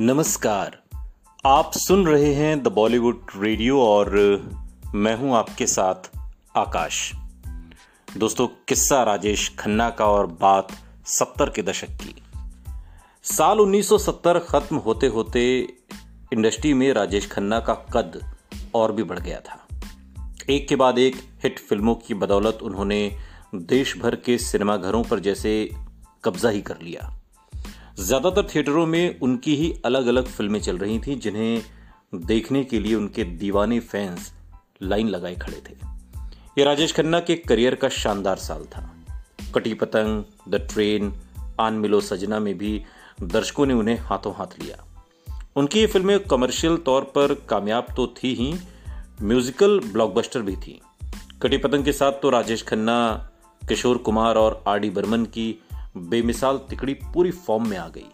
नमस्कार। आप सुन रहे हैं द बॉलीवुड रेडियो और मैं हूँ आपके साथ आकाश। दोस्तों, किस्सा राजेश खन्ना का और बात सत्तर के दशक की। साल 1970 खत्म होते होते इंडस्ट्री में राजेश खन्ना का कद और भी बढ़ गया था। एक के बाद एक हिट फ़िल्मों की बदौलत उन्होंने देश भर के सिनेमाघरों पर जैसे कब्जा ही कर लिया। ज़्यादातर थिएटरों में उनकी ही अलग अलग फ़िल्में चल रही थीं, जिन्हें देखने के लिए उनके दीवाने फैंस लाइन लगाए खड़े थे। ये राजेश खन्ना के करियर का शानदार साल था। कटी पतंग, द ट्रेन, आन मिलो सजना में भी दर्शकों ने उन्हें हाथों हाथ लिया। उनकी ये फ़िल्में कमर्शियल तौर पर कामयाब तो थी ही, म्यूजिकल ब्लॉकबस्टर भी थी। कटी पतंग के साथ तो राजेश खन्ना, किशोर कुमार और आर डी बर्मन की बेमिसाल तिकड़ी पूरी फॉर्म में आ गई।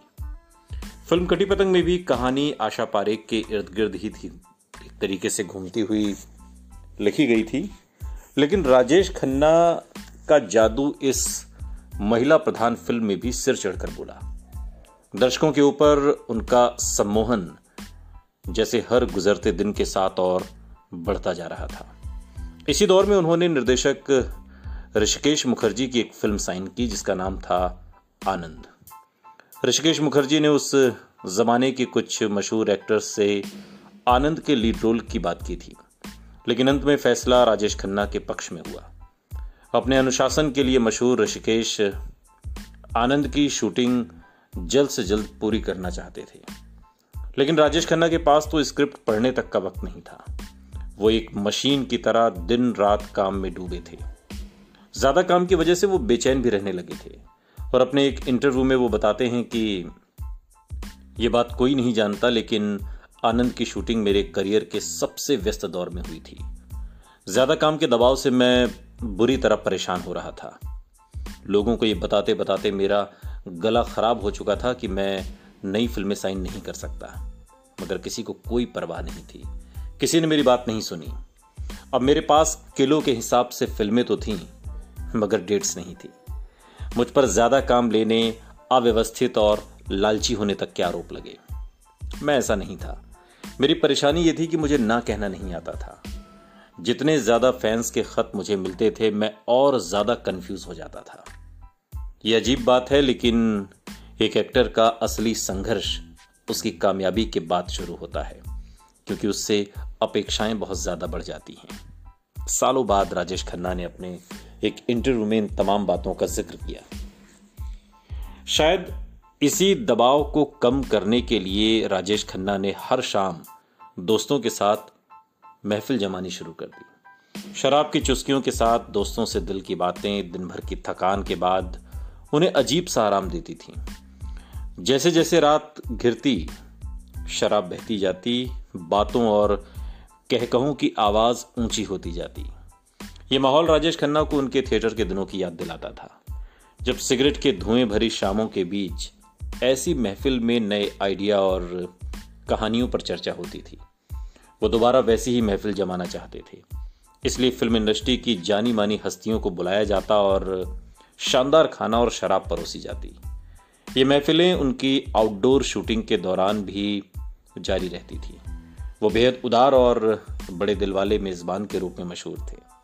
फ़िल्म कटी पतंग में भी कहानी आशा पारेख के इर्द गिर्द ही थी। एक तरीके से घूमती हुई लिखी गई थी। लेकिन राजेश खन्ना का जादू इस महिला प्रधान फ़िल्म में भी सिर चढ़कर बोला। दर्शकों के ऊपर उनका सम्मोहन जैसे हर गुजरते दिन के साथ और बढ़ता जा रहा था। इसी दौर में उन्होंने निर्देशक ऋषिकेश मुखर्जी की एक फ़िल्म साइन की, जिसका नाम था आनंद। ऋषिकेश मुखर्जी ने उस जमाने के कुछ मशहूर एक्टर्स से आनंद के लीड रोल की बात की थी, लेकिन अंत में फैसला राजेश खन्ना के पक्ष में हुआ। अपने अनुशासन के लिए मशहूर ऋषिकेश आनंद की शूटिंग जल्द से जल्द पूरी करना चाहते थे। लेकिन राजेश खन्ना के पास तो स्क्रिप्ट पढ़ने तक का वक्त नहीं था। वो एक मशीन की तरह दिन रात काम में डूबे थे। ज़्यादा काम की वजह से वो बेचैन भी रहने लगे थे। और अपने एक इंटरव्यू में वो बताते हैं कि ये बात कोई नहीं जानता, लेकिन आनंद की शूटिंग मेरे करियर के सबसे व्यस्त दौर में हुई थी। ज़्यादा काम के दबाव से मैं बुरी तरह परेशान हो रहा था। लोगों को ये बताते बताते मेरा गला खराब हो चुका था कि मैं नई फ़िल्में साइन नहीं कर सकता। मगर किसी को कोई परवाह नहीं थी। किसी ने मेरी बात नहीं सुनी। अब मेरे पास किलो के हिसाब से फ़िल्में तो थीं मगर डेट्स नहीं थी। मुझ पर ज़्यादा काम लेने, अव्यवस्थित और लालची होने तक के आरोप लगे? मैं ऐसा नहीं था। मेरी परेशानी यह थी कि मुझे ना कहना नहीं आता था। जितने ज़्यादा फैंस के खत मुझे मिलते थे, मैं और ज़्यादा कंफ्यूज हो जाता था। यह अजीब बात है, लेकिन एक एक्टर का असली संघर्ष, उसकी कामयाबी के बाद शुरू होता है, क्योंकि उससे अपेक्षाएँ बहुत ज़्यादा बढ़ जाती हैं। सालों बाद राजेश खन्ना ने अपने एक इंटरव्यू में इन तमाम बातों का ज़िक्र किया। शायद इसी दबाव को कम करने के लिए राजेश खन्ना ने हर शाम दोस्तों के साथ महफिल जमानी शुरू कर दी। शराब की चुस्कियों के साथ दोस्तों से दिल की बातें दिन भर की थकान के बाद उन्हें अजीब सा आराम देती थी। जैसे जैसे रात घिरती, शराब बहती जाती, बातों और कह कहूँ की आवाज़ ऊँची होती जाती। ये माहौल राजेश खन्ना को उनके थिएटर के दिनों की याद दिलाता था। जब सिगरेट के धुएँ भरी शामों के बीच ऐसी महफिल में नए आइडिया और कहानियों पर चर्चा होती थी, वो दोबारा वैसी ही महफिल जमाना चाहते थे। इसलिए फ़िल्म इंडस्ट्री की जानी मानी हस्तियों को बुलाया जाता और शानदार खाना और शराब परोसी जाती। ये महफिलें उनकी आउटडोर शूटिंग के दौरान भी जारी रहती थी। वो बेहद उदार और बड़े दिल वाले मेज़बान के रूप में मशहूर थे।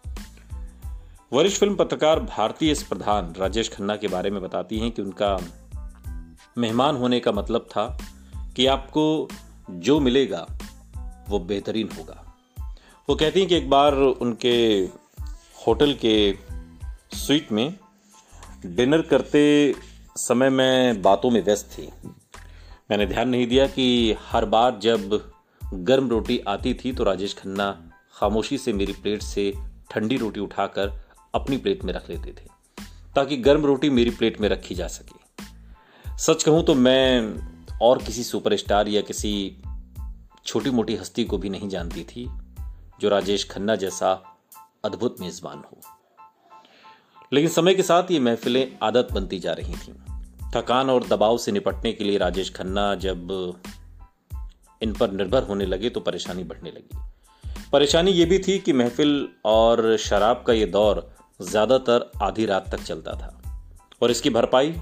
वरिष्ठ फ़िल्म पत्रकार भारतीय प्रधान राजेश खन्ना के बारे में बताती हैं कि उनका मेहमान होने का मतलब था कि आपको जो मिलेगा, वो बेहतरीन होगा। वो कहती हैं कि एक बार उनके होटल के स्वीट में डिनर करते समय मैं बातों में व्यस्त थी। मैंने ध्यान नहीं दिया कि हर बार जब गर्म रोटी आती थी तो राजेश खन्ना खामोशी से मेरी प्लेट से ठंडी रोटी उठाकर अपनी प्लेट में रख लेते थे, ताकि गर्म रोटी मेरी प्लेट में रखी जा सके। सच कहूँ तो मैं और किसी सुपरस्टार या किसी छोटी मोटी हस्ती को भी नहीं जानती थी, जो राजेश खन्ना जैसा अद्भुत मेजबान हो। लेकिन समय के साथ ये महफिलें आदत बनती जा रही थीं। थकान और दबाव से निपटने के लिए राजेश खन्ना जब इन पर निर्भर होने लगे तो परेशानी बढ़ने लगी। परेशानी ये भी थी कि महफिल और शराब का ये दौर ज़्यादातर आधी रात तक चलता था। और इसकी भरपाई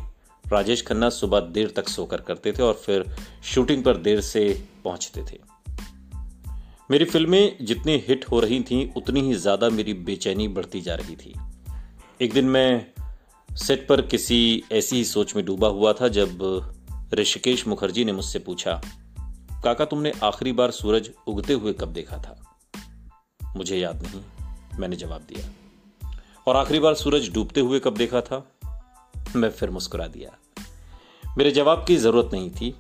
राजेश खन्ना सुबह देर तक सोकर करते थे और फिर शूटिंग पर देर से पहुँचते थे। मेरी फ़िल्में जितनी हिट हो रही थीं, उतनी ही ज़्यादा मेरी बेचैनी बढ़ती जा रही थी। एक दिन मैं सेट पर किसी ऐसी ही सोच में डूबा हुआ था जब ऋषिकेश मुखर्जी ने मुझसे पूछा, काका, तुमने आखिरी बार सूरज उगते हुए कब देखा था? मुझे याद नहीं, मैंने जवाब दिया। और आखिरी बार सूरज डूबते हुए कब देखा था? मैं फिर मुस्कुरा दिया। मेरे जवाब की ज़रूरत नहीं थी।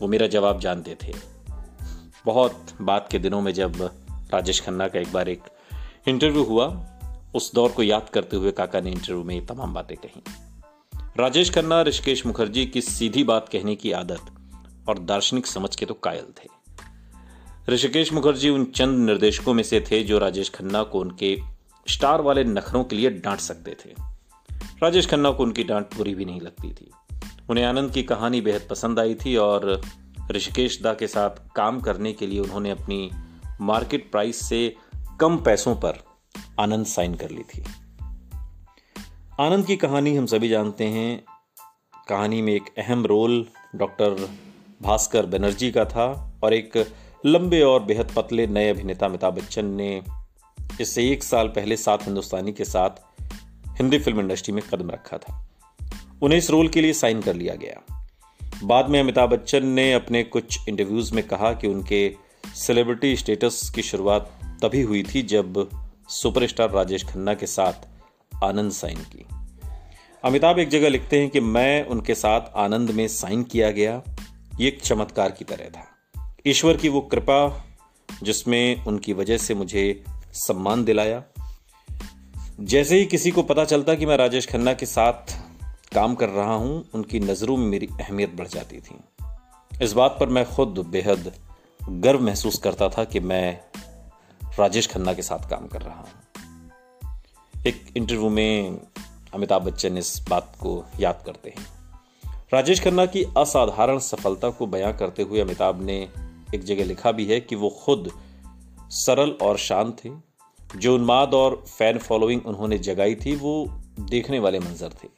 वो मेरा जवाब जानते थे। बहुत बात के दिनों में जब राजेश खन्ना का एक बार एक इंटरव्यू हुआ, उस दौर को याद करते हुए काका ने इंटरव्यू में ये तमाम बातें कही। राजेश खन्ना, ऋषिकेश मुखर्जी की सीधी बात कहने की आदत और दार्शनिक समझ के तो कायल थे। ऋषिकेश मुखर्जी उन चंद निर्देशकों में से थे जो राजेश खन्ना को उनके स्टार वाले नखरों के लिए डांट सकते थे। राजेश खन्ना को उनकी डांट बुरी भी नहीं लगती थी। उन्हें आनंद की कहानी बेहद पसंद आई थी और ऋषिकेश दा के साथ काम करने के लिए उन्होंने अपनी मार्केट प्राइस से कम पैसों पर आनंद साइन कर ली थी। आनंद की कहानी हम सभी जानते हैं। कहानी में एक अहम रोल डॉक्टर भास्कर बनर्जी का था और एक लंबे और बेहद पतले नए अभिनेता अमिताभ बच्चन ने इससे एक साल पहले सात हिंदुस्तानी के साथ हिंदी फ़िल्म इंडस्ट्री में कदम रखा था। उन्हें इस रोल के लिए साइन कर लिया गया। बाद में अमिताभ बच्चन ने अपने कुछ इंटरव्यूज़ में कहा कि उनके सेलिब्रिटी स्टेटस की शुरुआत तभी हुई थी जब सुपरस्टार राजेश खन्ना के साथ आनंद साइन की। अमिताभ एक जगह लिखते हैं कि मैं उनके साथ आनंद में साइन किया गया। ये एक चमत्कार की तरह था। ईश्वर की वो कृपा जिसमें उनकी वजह से मुझे सम्मान दिलाया। जैसे ही किसी को पता चलता कि मैं राजेश खन्ना के साथ काम कर रहा हूँ, उनकी नज़रों में मेरी अहमियत बढ़ जाती थी। इस बात पर मैं खुद बेहद गर्व महसूस करता था कि मैं राजेश खन्ना के साथ काम कर रहा हूँ। एक इंटरव्यू में अमिताभ बच्चन इस बात को याद करते हैं। राजेश खन्ना की असाधारण सफलता को बयां करते हुए अमिताभ ने एक जगह लिखा भी है कि वो खुद सरल और शांत थे। जो उन्माद और फ़ैन फॉलोइंग उन्होंने जगाई थी, वो देखने वाले मंजर थे।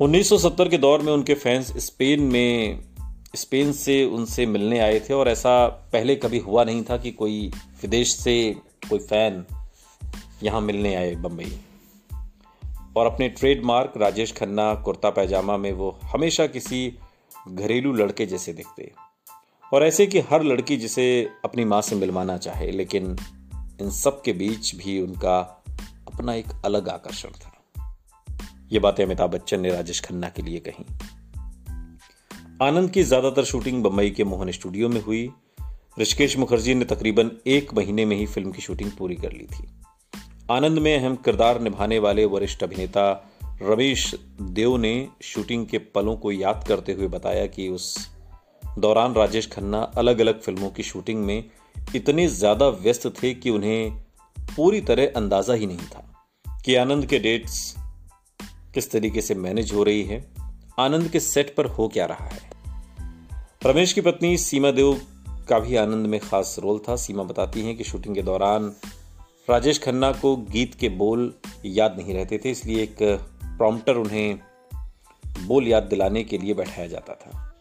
1970 के दौर में उनके फैंस स्पेन में, स्पेन से उनसे मिलने आए थे और ऐसा पहले कभी हुआ नहीं था कि कोई विदेश से कोई फ़ैन यहाँ मिलने आए बम्बई और अपने ट्रेडमार्क राजेश खन्ना कुर्ता पैजामा में वो हमेशा किसी घरेलू लड़के जैसे दिखते। और ऐसे कि हर लड़की जिसे अपनी माँ से मिलवाना चाहे, लेकिन इन सब के बीच भी उनका अपना एक अलग आकर्षण था। ये बातें अमिताभ बच्चन ने राजेश खन्ना के लिए कही। आनंद की ज़्यादातर शूटिंग बम्बई के मोहन स्टूडियो में हुई। ऋषिकेश मुखर्जी ने तकरीबन एक महीने में ही फ़िल्म की शूटिंग पूरी कर ली थी। आनंद में अहम किरदार निभाने वाले वरिष्ठ अभिनेता रमेश देव ने शूटिंग के पलों को याद करते हुए बताया कि उस दौरान राजेश खन्ना अलग अलग फ़िल्मों की शूटिंग में इतने ज़्यादा व्यस्त थे कि उन्हें पूरी तरह अंदाज़ा ही नहीं था कि आनंद के डेट्स किस तरीके से मैनेज हो रही है, आनंद के सेट पर हो क्या रहा है। रमेश की पत्नी सीमा देव का भी आनंद में खास रोल था। सीमा बताती हैं कि शूटिंग के दौरान राजेश खन्ना को गीत के बोल याद नहीं रहते थे, इसलिए एक प्रॉम्प्टर उन्हें बोल याद दिलाने के लिए बैठाया जाता था।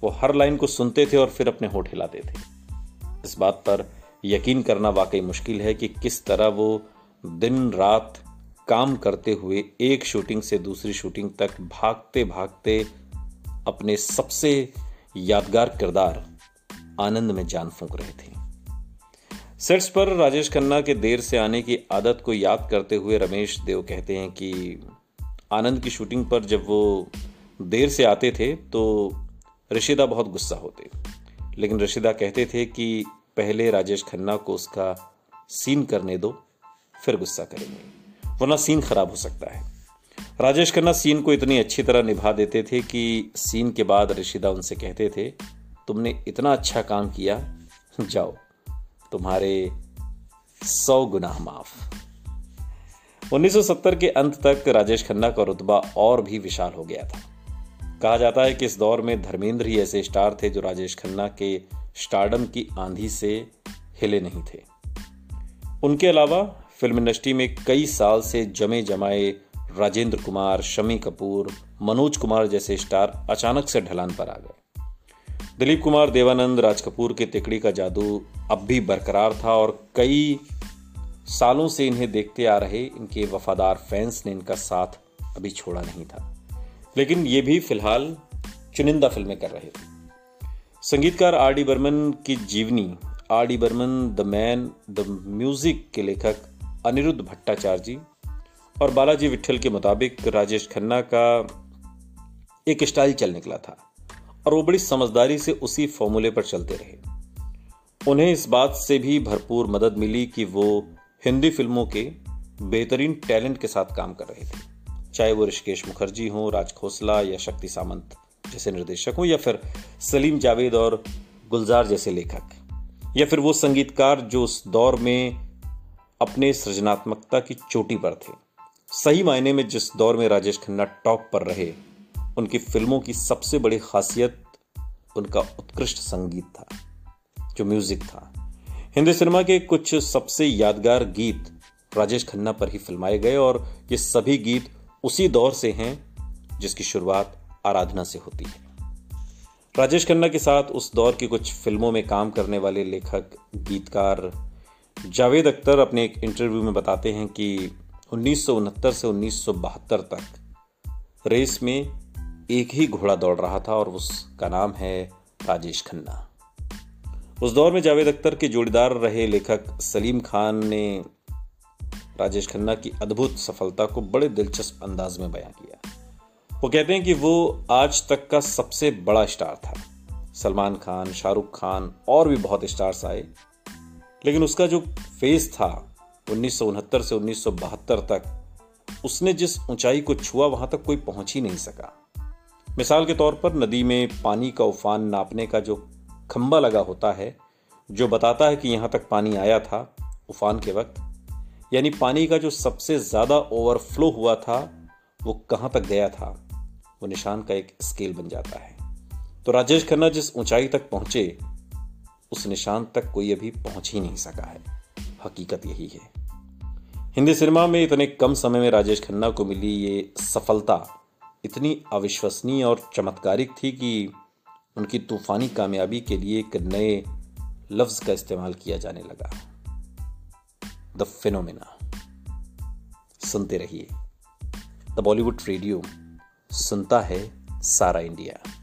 वो हर लाइन को सुनते थे और फिर अपने होठ हिलाते थे। इस बात पर यकीन करना वाकई मुश्किल है कि किस तरह वो दिन रात काम करते हुए एक शूटिंग से दूसरी शूटिंग तक भागते भागते अपने सबसे यादगार किरदार आनंद में जान फूंक रहे थे। सेट्स पर राजेश खन्ना के देर से आने की आदत को याद करते हुए रमेश देव कहते हैं कि आनंद की शूटिंग पर जब वो देर से आते थे तो ऋषिदा बहुत गुस्सा होते लेकिन ऋषिदा कहते थे कि पहले राजेश खन्ना को उसका सीन करने दो, फिर गुस्सा करेंगे। वरना सीन खराब हो सकता है। राजेश खन्ना सीन को इतनी अच्छी तरह निभा देते थे कि सीन के बाद ऋषिदा उनसे कहते थे, तुमने इतना अच्छा काम किया, जाओ, तुम्हारे सौ गुना माफ़। 1970 के अंत तक राजेश खन्ना का रुतबा और भी विशाल हो गया था। कहा जाता है कि इस दौर में धर्मेंद्र ही ऐसे स्टार थे जो राजेश खन्ना के स्टारडम की आंधी से हिले नहीं थे। उनके अलावा फ़िल्म इंडस्ट्री में कई साल से जमे जमाए राजेंद्र कुमार, शमी कपूर, मनोज कुमार जैसे स्टार अचानक से ढलान पर आ गए। दिलीप कुमार, देवानंद, राज कपूर के तिकड़ी का जादू अब भी बरकरार था और कई सालों से इन्हें देखते आ रहे इनके वफादार फैंस ने इनका साथ अभी छोड़ा नहीं था। लेकिन ये भी फ़िलहाल चुनिंदा फ़िल्में कर रहे थे। संगीतकार आर डी बर्मन की जीवनी, R D Burman, the man, the music के लेखक अनिरुद्ध भट्टाचार्य जी और बालाजी विठल के मुताबिक राजेश खन्ना का एक स्टाइल चल निकला था और वो बड़ी समझदारी से उसी फॉर्मूले पर चलते रहे। उन्हें इस बात से भी भरपूर मदद मिली कि वो हिंदी फ़िल्मों के बेहतरीन टैलेंट के साथ काम कर रहे थे। चाहे वो ऋषिकेश मुखर्जी हों, राज खोसला या शक्ति सामंत जैसे निर्देशक हो, या फिर सलीम जावेद और गुलजार जैसे लेखक, या फिर वो संगीतकार जो उस दौर में अपने सृजनात्मकता की चोटी पर थे। सही मायने में जिस दौर में राजेश खन्ना टॉप पर रहे, उनकी फ़िल्मों की सबसे बड़ी खासियत उनका उत्कृष्ट संगीत था, जो म्यूज़िक था। हिंदी सिनेमा के कुछ सबसे यादगार गीत राजेश खन्ना पर ही फिल्माए गए और ये सभी गीत उसी दौर से हैं जिसकी शुरुआत आराधना से होती है। राजेश खन्ना के साथ उस दौर की कुछ फ़िल्मों में काम करने वाले लेखक, गीतकार जावेद अख्तर अपने एक इंटरव्यू में बताते हैं कि उन्नीस सौ उनहत्तर से उन्नीस सौ बहत्तर तक रेस में एक ही घोड़ा दौड़ रहा था और उसका नाम है राजेश खन्ना। उस दौर में जावेद अख्तर के जोड़ीदार रहे लेखक सलीम खान ने राजेश खन्ना की अद्भुत सफलता को बड़े दिलचस्प अंदाज में बयां किया। वो कहते हैं कि वो आज तक का सबसे बड़ा स्टार था। सलमान खान, शाहरुख खान और भी बहुत स्टार्स आए। लेकिन उसका जो फेस था, उन्नीस सौ उनहत्तर से उन्नीस सौ बहत्तर तक, उसने जिस ऊंचाई को छुआ, वहाँ तक कोई पहुँच ही नहीं सका। मिसाल के तौर पर नदी में पानी का उफान नापने का जो खंबा लगा होता है, जो बताता है कि यहाँ तक पानी आया था, उफान के वक्त यानी पानी का जो सबसे ज़्यादा ओवरफ्लो हुआ था, वो कहाँ तक गया था? वो निशान का एक स्केल बन जाता है। तो राजेश खन्ना जिस ऊंचाई तक पहुँचे, उस निशान तक कोई अभी पहुँच ही नहीं सका है। हकीकत यही है। हिंदी सिनेमा में इतने कम समय में राजेश खन्ना को मिली ये सफलता। इतनी अविश्वसनीय और चमत्कारिक थी कि उनकी तूफानी कामयाबी के लिए एक नए लफ्ज का इस्तेमाल किया जाने लगा। The phenomena. सुनते रहिए। द बॉलीवुड रेडियो सुनता है सारा इंडिया।